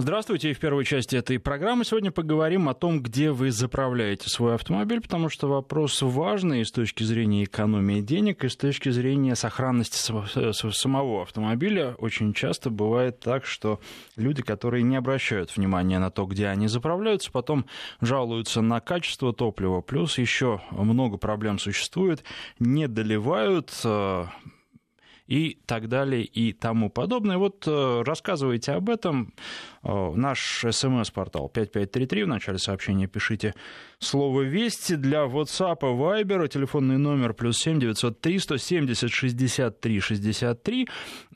Здравствуйте. И в первой части этой программы сегодня поговорим о том, где вы заправляете свой автомобиль, потому что вопрос важный с точки зрения экономии денег и с точки зрения сохранности самого автомобиля. Очень часто бывает так, что люди, которые не обращают внимания на то, где они заправляются, потом жалуются на качество топлива, плюс еще много проблем существует, не доливают, э, и так далее и тому подобное. Вот э, рассказывайте об этом. Э, наш смс-портал 5533, в начале сообщения пишите слово «Вести» для WhatsApp, Viber, телефонный номер плюс 7 903 170 63 63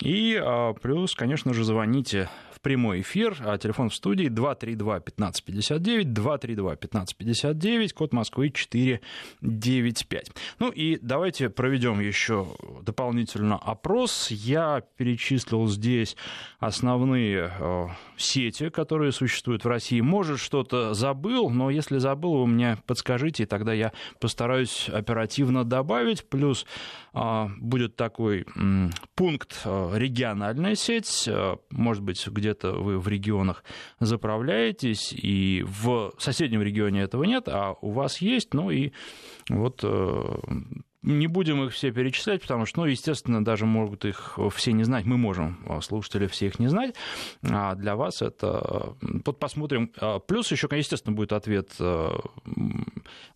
и э, плюс, конечно же, звоните прямой эфир, а телефон в студии 232-1559, 232-1559, код Москвы 495. Ну и давайте проведем еще дополнительно опрос. Я перечислил здесь основные э, сети, которые существуют в России. Может, что-то забыл, но если забыл, вы мне подскажите, и тогда я постараюсь оперативно добавить. Плюс э, будет такой э, пункт региональная сеть, может быть, где где-то вы в регионах заправляетесь, и в соседнем регионе этого нет, а у вас есть, ну и вот э, не будем их все перечислять, потому что, ну, естественно, даже могут их все не знать. Мы можем, э, слушатели, все их не знать. А для вас это... Вот посмотрим. А плюс еще, естественно, будет ответ э,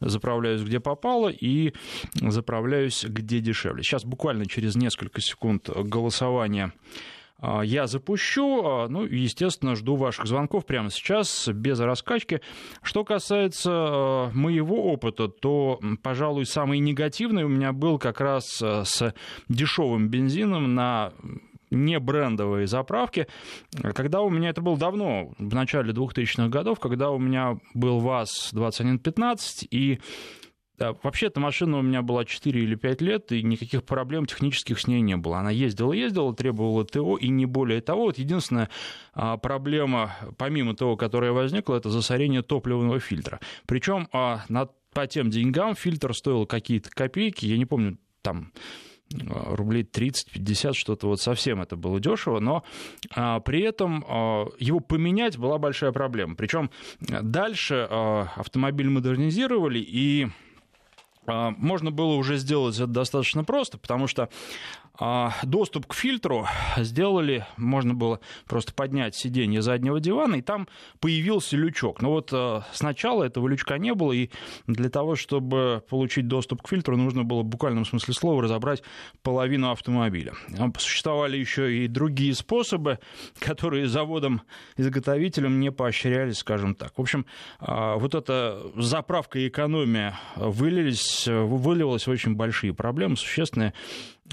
«заправляюсь где попало» и «заправляюсь где дешевле». Сейчас буквально через несколько секунд голосования а, я запущу. А, ну, естественно, жду ваших звонков прямо сейчас, без раскачки. Что касается а, моего опыта, то, пожалуй, самый негативный у меня был как раз с дешевым бензином на не брендовые заправки, когда у меня, это было давно, в начале 2000-х годов, когда у меня был ВАЗ-2115, и да, вообще, эта машина у меня была 4 или 5 лет, и никаких проблем технических с ней не было. Она ездила-ездила, требовала ТО, и не более того. Вот единственная а, проблема, помимо того, которая возникла, это засорение топливного фильтра. Причем а, по тем деньгам фильтр стоил какие-то копейки, я не помню, там а, рублей 30-50, что-то вот совсем это было дешево, но а, при этом а, его поменять была большая проблема. Причем дальше а, автомобиль модернизировали и можно было уже сделать это достаточно просто, потому что а, доступ к фильтру сделали, можно было просто поднять сиденье заднего дивана, и там появился лючок. Но вот а, сначала этого лючка не было, и для того, чтобы получить доступ к фильтру, нужно было в буквальном смысле слова разобрать половину автомобиля. Существовали еще и другие способы, которые заводом-изготовителем не поощрялись, скажем так. В общем, а, вот эта заправка и экономия вылились, выливалась в очень большие проблемы, существенные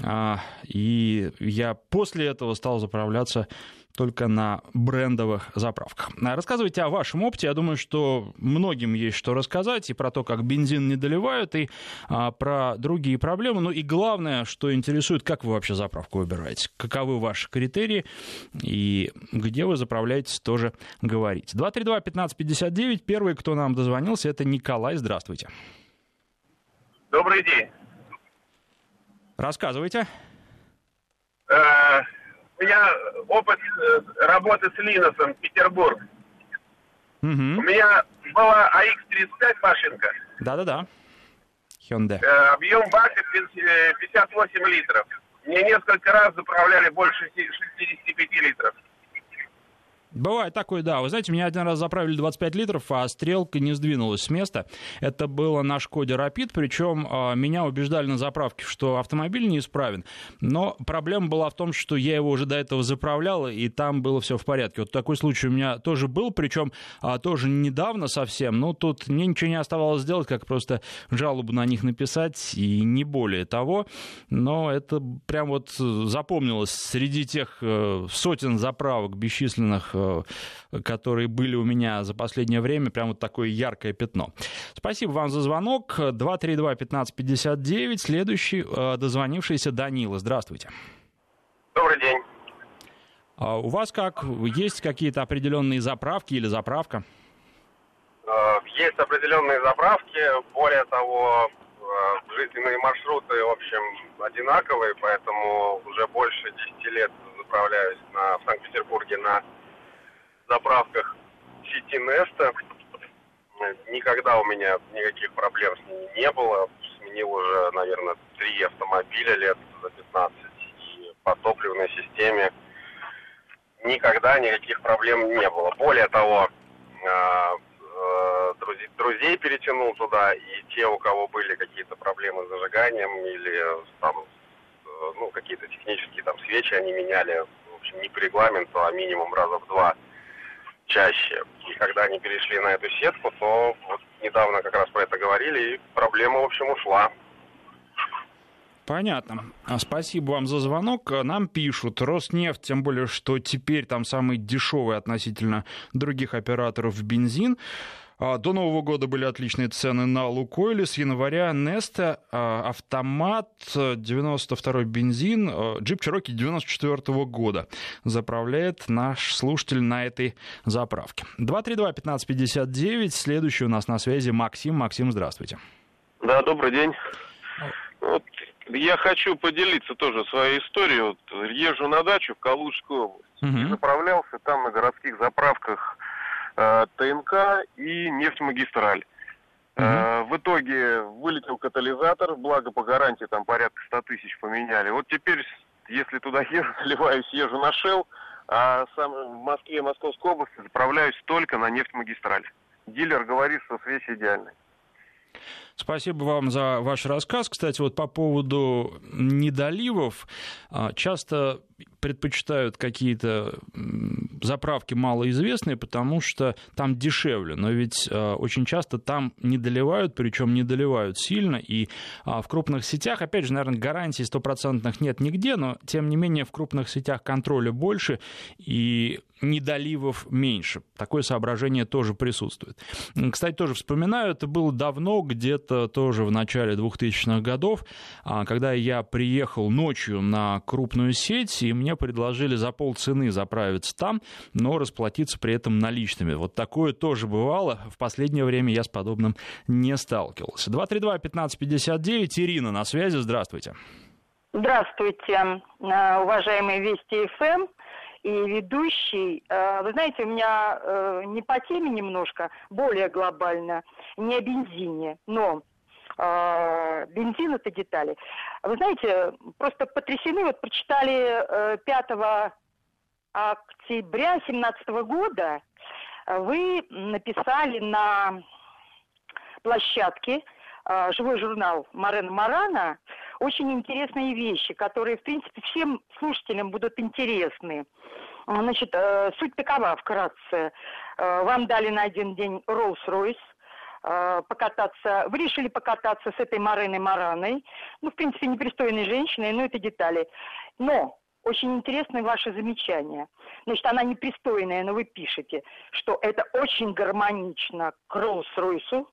а, и я после этого стал заправляться только на брендовых заправках. А, рассказывайте о вашем опыте. Я думаю, что многим есть что рассказать и про то, как бензин не доливают, и а, про другие проблемы. Ну и главное, что интересует, как вы вообще заправку выбираете, каковы ваши критерии и где вы заправляетесь, тоже говорите. 232-1559. Первый, кто нам дозвонился, это Николай. Здравствуйте. Добрый день. Рассказывайте. Э, у меня опыт э, работы с Линосом, Петербург. Угу. У меня была AX35 машинка. Да-да-да. Hyundai. Э, объем бака 58 литров. Мне несколько раз заправляли больше 65 литров. Бывает такое, да. Вы знаете, меня один раз заправили 25 литров, а стрелка не сдвинулась с места. Это было на Шкоде Рапид, причем а, меня убеждали на заправке, что автомобиль неисправен. Но проблема была в том, что я его уже до этого заправлял, и там было все в порядке. Вот такой случай у меня тоже был, причем а, тоже недавно совсем. Но тут мне ничего не оставалось сделать, как просто жалобу на них написать, и не более того. Но это прям вот запомнилось среди тех э, сотен заправок бесчисленных э, которые были у меня за последнее время, прям вот такое яркое пятно. Спасибо вам за звонок. 232-1559. Следующий э, дозвонившийся Данила. Здравствуйте. Добрый день. А у вас как? Есть какие-то определенные заправки или заправка? Э, есть определенные заправки. Более того, э, жизненные маршруты, в общем, одинаковые, поэтому уже больше 10 лет заправляюсь на, в Санкт-Петербурге на заправках сети Неста. Никогда у меня никаких проблем с ними не было. Сменил уже, наверное, три автомобиля лет за 15. И по топливной системе никогда никаких проблем не было. Более того, а, а, друзей, друзей перетянул туда, и те, у кого были какие-то проблемы с зажиганием или там, ну, какие-то технические там свечи, они меняли, в общем, не по регламенту, а минимум раза в два чаще. И когда они перешли на эту сетку, то вот недавно как раз про это говорили, и проблема, в общем, ушла. Понятно. А спасибо вам за звонок. Нам пишут, Роснефть, тем более, что теперь там самый дешевый относительно других операторов бензин. А, до Нового года были отличные цены на Лукойле. С января Неста, автомат, 92-й бензин, а, джип Чироки 94 -го года. Заправляет наш слушатель на этой заправке. 232-1559. Следующий у нас на связи Максим. Максим, здравствуйте. Да, добрый день. Вот я хочу поделиться тоже своей историей. Вот езжу на дачу в Калужскую область. Угу. И заправлялся там на городских заправках э, ТНК и нефтьмагистраль. Угу. Э, в итоге вылетел катализатор, благо по гарантии там порядка 100 тысяч поменяли. Вот теперь, если туда езжу, заливаюсь, езжу на Shell, а сам в Москве, Московской области заправляюсь только на нефтьмагистраль. Дилер говорит, что связь идеальная. Спасибо вам за ваш рассказ. Кстати, вот по поводу недоливов, а, часто предпочитают какие-то заправки малоизвестные, потому что там дешевле. Но ведь э, очень часто там не доливают, причем не доливают сильно. И э, в крупных сетях, опять же, наверное, гарантий стопроцентных нет нигде, но тем не менее в крупных сетях контроля больше и недоливов меньше. Такое соображение тоже присутствует. Кстати, тоже вспоминаю, это было давно, где-то тоже в начале 2000-х годов, когда я приехал ночью на крупную сеть, и мне предложили за полцены заправиться там, но расплатиться при этом наличными. Вот такое тоже бывало. В последнее время я с подобным не сталкивался. 232-1559. Ирина на связи. Здравствуйте. Здравствуйте, э, уважаемый Вести ФМ и ведущий. Э, вы знаете, у меня э, не по теме немножко, более глобально, не о бензине, но бензин это детали. Вы знаете, просто потрясены, вот прочитали 5 октября 2017 года вы написали на площадке э, живой журнал Марена Марана очень интересные вещи, которые, в принципе, всем слушателям будут интересны. Значит, э, суть такова, вкратце. Э, вам дали на один день Rolls-Royce, покататься. Вы решили покататься с этой Мареной Мараной. Ну, в принципе, непристойной женщиной, но это детали. Но очень интересны ваши замечания. Значит, она непристойная, но вы пишете, что это очень гармонично к Роллс-Ройсу.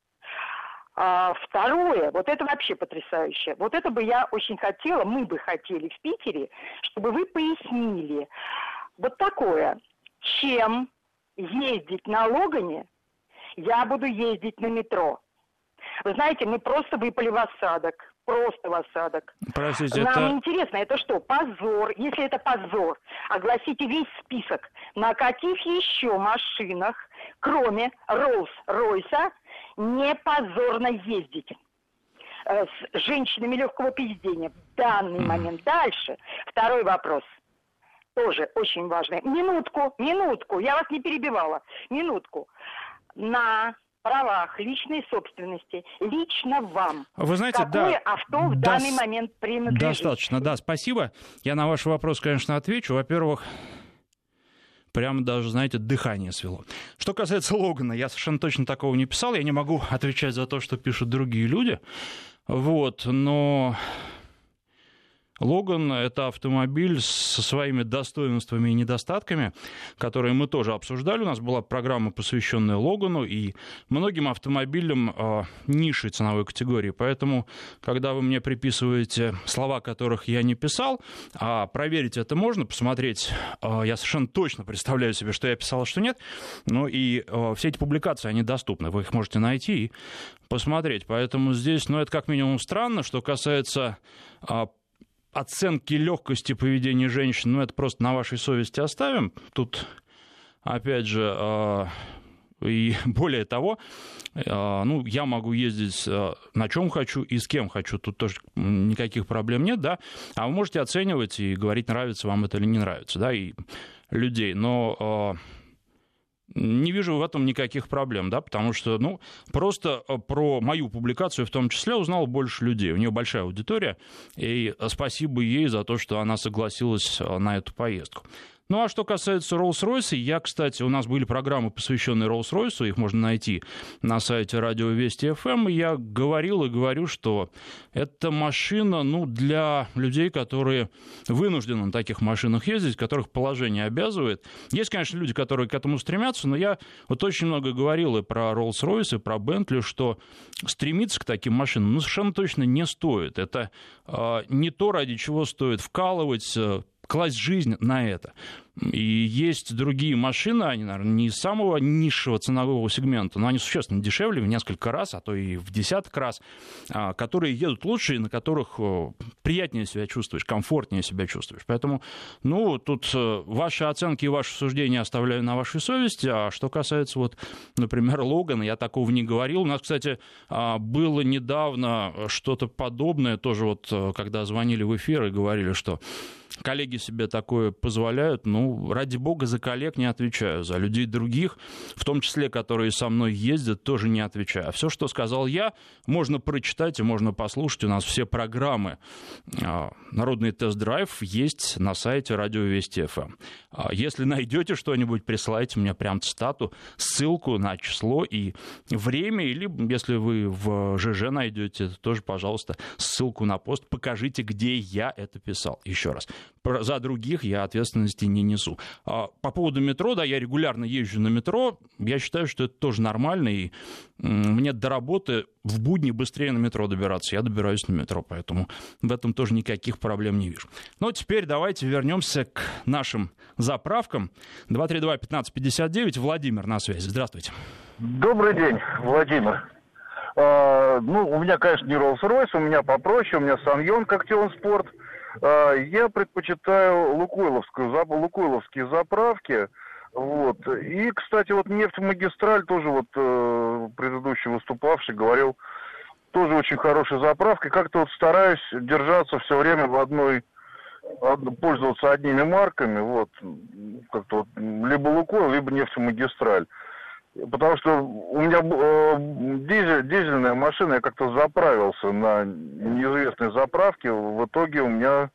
А второе, вот это вообще потрясающе. Вот это бы я очень хотела, мы бы хотели в Питере, чтобы вы пояснили. Вот такое, чем ездить на Логане, я буду ездить на метро. Вы знаете, мы просто выпали в осадок просто в осадок. Простите, Нам это... интересно, это что, позор? Если это позор, огласите весь список, на каких еще машинах, кроме Роллс-Ройса, не позорно ездить э, с женщинами легкого поведения в данный mm. момент. Дальше. Второй вопрос. Тоже очень важный. Минутку, минутку. Я вас не перебивала. Минутку. На правах личной собственности, лично вам. Вы знаете, Какое да, авто в данный момент принадлежит? Достаточно, да, спасибо. Я на ваш вопрос, конечно, отвечу. Во-первых, прямо даже, знаете, дыхание свело. Что касается Логана, я совершенно точно такого не писал, я не могу отвечать за то, что пишут другие люди, вот, но Логан — это автомобиль со своими достоинствами и недостатками, которые мы тоже обсуждали. У нас была программа, посвященная Логану и многим автомобилям э, низшей ценовой категории. Поэтому, когда вы мне приписываете слова, которых я не писал, а проверить это можно, посмотреть, э, я совершенно точно представляю себе, что я писал, а что нет. Ну и э, все эти публикации, они доступны. Вы их можете найти и посмотреть. Поэтому здесь, ну, это как минимум странно, что касается оценки легкости поведения женщин, ну, это просто на вашей совести оставим. Тут опять же, и более того, ну, я могу ездить на чем хочу и с кем хочу. Тут тоже никаких проблем нет, да. А вы можете оценивать и говорить, нравится вам это или не нравится, да, и людей. Но не вижу в этом никаких проблем, да, потому что, ну, просто э, про мою публикацию в том числе узнал больше людей. У нее большая аудитория, и спасибо ей за то, что она согласилась э, на эту поездку. Ну а что касается Rolls-Royce, я, кстати, у нас были программы, посвященные Rolls-Royce, их можно найти на сайте Радио Вести ФМ, и я говорил и говорю, что это машина, ну, для людей, которые вынуждены на таких машинах ездить, которых положение обязывает. Есть, конечно, люди, которые к этому стремятся, но я вот очень много говорил и про Rolls-Royce, и про Bentley, что стремиться к таким машинам, ну, совершенно точно не стоит. Это э, не то, ради чего стоит вкалывать, э, класть жизнь на это. И есть другие машины, они, наверное, не самого низшего ценового сегмента, но они существенно дешевле в несколько раз, а то и в десяток раз, а, которые едут лучше и на которых приятнее себя чувствуешь, комфортнее себя чувствуешь. Поэтому, ну, тут э, ваши оценки и ваши суждения оставляю на вашей совести. А что касается, вот, например, Логана, я такого не говорил. У нас, кстати, а, было недавно что-то подобное, тоже вот, э, когда звонили в эфир и говорили, что коллеги себе такое позволяют, ну, ради бога, за коллег не отвечаю, за людей других, в том числе, которые со мной ездят, тоже не отвечаю. А все, что сказал я, можно прочитать и можно послушать. У нас все программы а, «Народный тест-драйв» есть на сайте Радио Вести ФМ. А если найдете что-нибудь, присылайте мне прям цитату, ссылку на число и время, или если вы в ЖЖ найдете, тоже, пожалуйста, ссылку на пост, покажите, где я это писал. Еще раз за других я ответственности не несу. А по поводу метро, да, я регулярно езжу на метро, я считаю, что это тоже нормально, и мне до работы в будни быстрее на метро добираться, я добираюсь на метро, поэтому в этом тоже никаких проблем не вижу. Но теперь давайте вернемся к нашим заправкам. 232-1559, Владимир на связи, здравствуйте. Добрый день, Владимир. А, ну, у меня, конечно, не Rolls-Royce, у меня попроще, у меня Саньон Коктеон Спорт – а, я предпочитаю Лукойловскую, Лукойловские заправки. Вот. И, кстати, вот нефть-магистраль тоже вот э, предыдущий выступавший говорил, тоже очень хорошая заправка. Как-то вот стараюсь держаться все время в одной, пользоваться одними марками, вот, как-то вот, либо Лукойл, либо нефть-магистраль. Потому что у меня э, дизель, дизельная машина, я как-то заправился на неизвестной заправке. В итоге у меня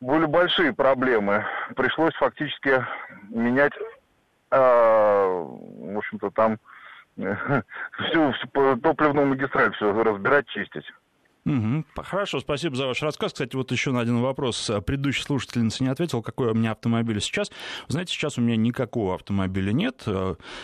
были большие проблемы. Пришлось фактически менять, э, в общем-то, там всю, всю топливную магистраль, все разбирать, чистить. Угу. Хорошо, спасибо за ваш рассказ. Кстати, вот еще на один вопрос. Предыдущий слушательница не ответил, какой у меня автомобиль сейчас. Знаете, сейчас у меня никакого автомобиля нет.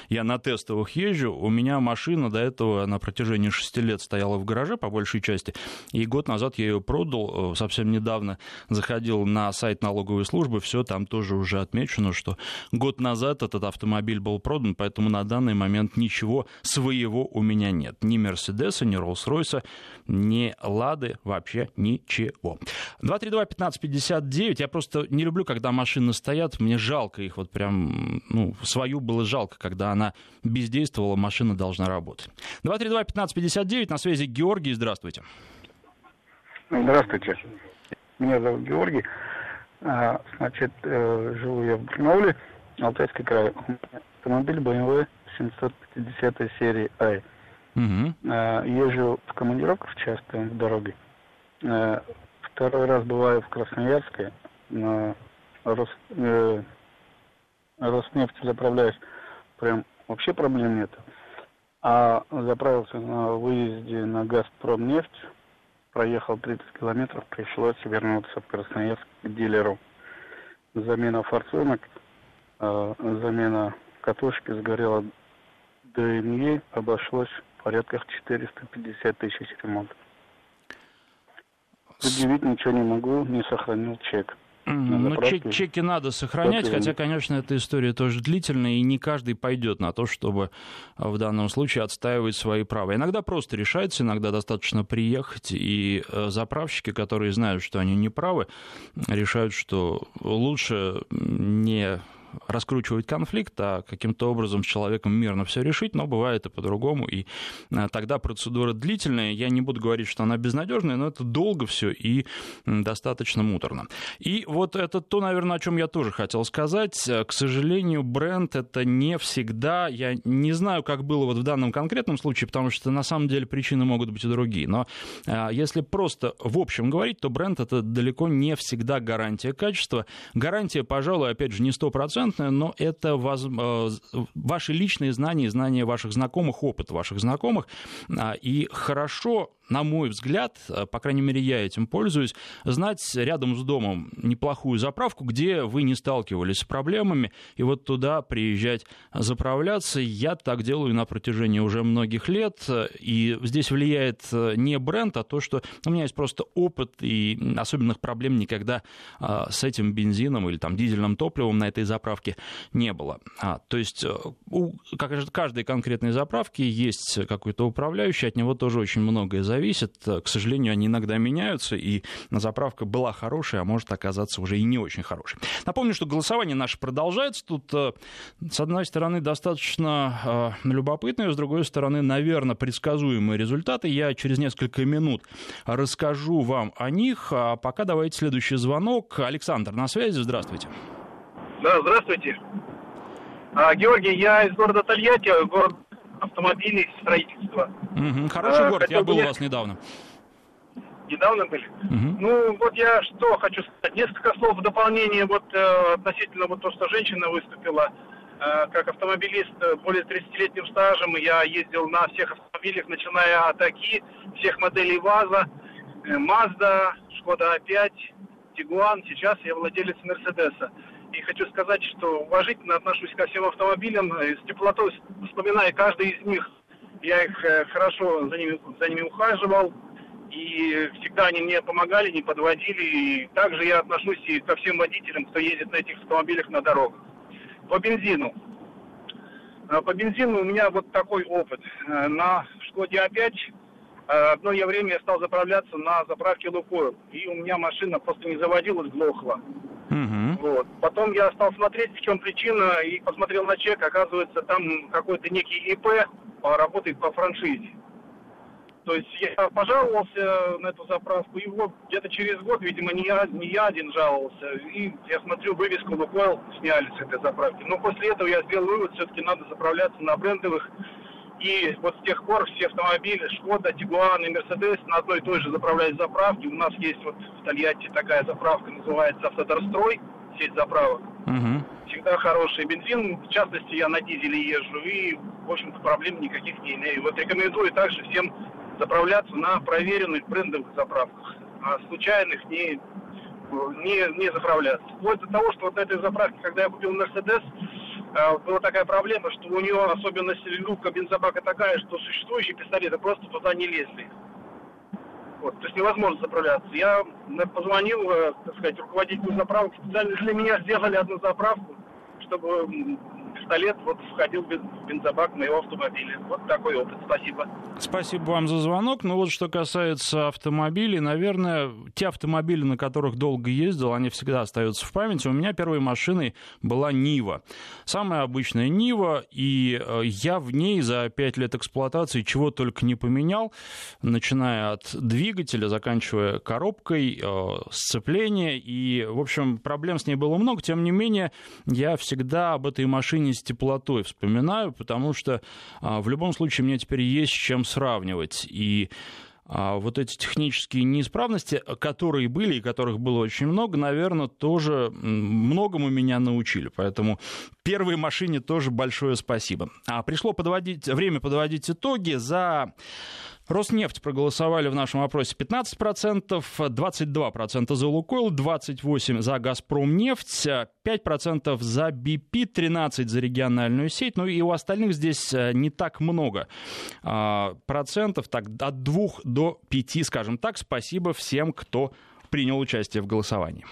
Я на тестовых езжу. У меня машина до этого на протяжении шести лет стояла в гараже, по большей части. И год назад я ее продал. Совсем недавно заходил на сайт налоговой службы. Все там тоже уже отмечено, что год назад этот автомобиль был продан, поэтому на данный момент ничего своего у меня нет. Ни Мерседеса, ни Роллс-Ройса, ни Лады, вообще ничего. 232-1559, я просто не люблю, когда машины стоят, мне жалко их, вот прям, ну, свою было жалко, когда она бездействовала, машина должна работать. 232-1559, на связи Георгий, здравствуйте. Здравствуйте, меня зовут Георгий, а, значит, э, живу я в Барнауле, Алтайский край. Автомобиль BMW 750 серии i. Угу. Езжу в командировках часто в дороге. Э, второй раз бываю в Красноярске, на Рос, э, заправляюсь. Прям вообще проблем нет. А заправился на выезде на Газпромнефть, проехал 30 километров, пришлось вернуться в Красноярск к дилеру. Замена форсунок, э, замена катушки сгорела ДМЕ, обошлось порядках 450 тысяч ремонт. Предъявить ничего не могу, не сохранил чек. Ну, чек, чеки надо сохранять, хотя, конечно, эта история тоже длительная, и не каждый пойдет на то, чтобы в данном случае отстаивать свои права. Иногда просто решается, иногда достаточно приехать, и э, заправщики, которые знают, что они не правы, решают, что лучше не раскручивать конфликт, а каким-то образом с человеком мирно все решить, но бывает и по-другому, и а, тогда процедура длительная, я не буду говорить, что она безнадежная, но это долго все и достаточно муторно. И вот это то, наверное, о чем я тоже хотел сказать. К сожалению, бренд это не всегда, я не знаю, как было вот в данном конкретном случае, потому что на самом деле причины могут быть и другие, но а, если просто в общем говорить, то бренд это далеко не всегда гарантия качества. Гарантия, пожалуй, опять же, не стопроцентная, но это воз... Э, ваши личные знания, знания ваших знакомых, опыт ваших знакомых. А, и хорошо на мой взгляд, э, по крайней мере, я этим пользуюсь, знать рядом с домом неплохую заправку, где вы не сталкивались с проблемами, и вот туда приезжать заправляться. Я так делаю на протяжении уже многих лет, и здесь влияет э, не бренд, а то, что у меня есть просто опыт, и особенных проблем никогда э, с этим бензином или там дизельным топливом на этой заправке не было. А, то есть у каждой конкретной заправки есть какой-то управляющий, от него тоже очень многое зависит зависит. К сожалению, они иногда меняются, и заправка была хорошая, а может оказаться уже и не очень хорошей. Напомню, что голосование наше продолжается. Тут, э, с одной стороны, достаточно э, любопытные, с другой стороны, наверное, предсказуемые результаты. Я через несколько минут расскажу вам о них. А пока давайте следующий звонок. Александр на связи. Здравствуйте. Да, здравствуйте. А, Георгий, я из города Тольятти, город автомобилей, строительства. Угу, хороший а, город, я был у вас недавно. Недавно были? Угу. Ну, вот я что хочу сказать. Несколько слов в дополнение вот э, относительно вот то, что женщина выступила. Э, как автомобилист более 30-летним стажем, я ездил на всех автомобилях, начиная от АКИ, всех моделей ВАЗа, э, Mazda, Шкода А5, Тигуан. Сейчас я владелец Мерседеса. И хочу сказать, что уважительно отношусь ко всем автомобилям, э, с теплотой вспоминая каждый из них. Я их э, хорошо за ними, за ними ухаживал, и всегда они мне помогали, не подводили. И также я отношусь и ко всем водителям, кто ездит на этих автомобилях на дорогах. По бензину. Э, по бензину у меня вот такой опыт. На Шкоде А5 одно я время я стал заправляться на заправке Лукойл. И у меня машина просто не заводилась, глохла. Вот. Потом я стал смотреть, в чем причина, и посмотрел на чек, оказывается, там какой-то некий ИП работает по франшизе. То есть я пожаловался на эту заправку, и вот где-то через год, видимо, не я, не я один жаловался, и я смотрю, вывеску Лукойл сняли с этой заправки. Но после этого я сделал вывод, все-таки надо заправляться на брендовых и вот с тех пор все автомобили, Шкода, Тигуан и Мерседес на одной и той же заправляют заправки. У нас есть вот в Тольятти такая заправка, называется Автодорстрой, сеть заправок. Угу. Всегда хороший бензин, в частности, я на дизеле езжу, и, в общем-то, проблем никаких не имею. Вот рекомендую также всем заправляться на проверенных брендовых заправках, а случайных не, не, не заправляться. Вплоть до того, что вот на этой заправке, когда я купил Мерседес, а, была такая проблема, что у нее особенность люка бензобака такая, что существующие пистолеты просто туда не лезли. Вот, то есть невозможно заправляться. Я позвонил, э, так сказать, руководителю заправок, специально для меня сделали одну заправку, чтобы пистолет вот входил в бензобак моего автомобиля. Вот такой опыт. Спасибо. Спасибо вам за звонок. Ну вот что касается автомобилей, наверное, те автомобили, на которых долго ездил, они всегда остаются в памяти. У меня первой машиной была Нива. Самая обычная Нива, и э, я в ней за 5 лет эксплуатации чего только не поменял, начиная от двигателя, заканчивая коробкой, э, сцепления. И, в общем, проблем с ней было много. Тем не менее, я всегда об этой машине с теплотой вспоминаю, потому что а, в любом случае мне теперь есть с чем сравнивать. И а вот эти технические неисправности, которые были и которых было очень много, наверное, тоже многому меня научили. Поэтому первой машине тоже большое спасибо. А пришло подводить, время подводить итоги за Роснефть проголосовали в нашем опросе 15%, 22% за Лукойл, 28% за Газпромнефть, 5% за BP, 13% за региональную сеть. Ну и у остальных здесь э, не так много а, процентов, так от 2 до 5, скажем так. Спасибо всем, кто принял участие в голосовании.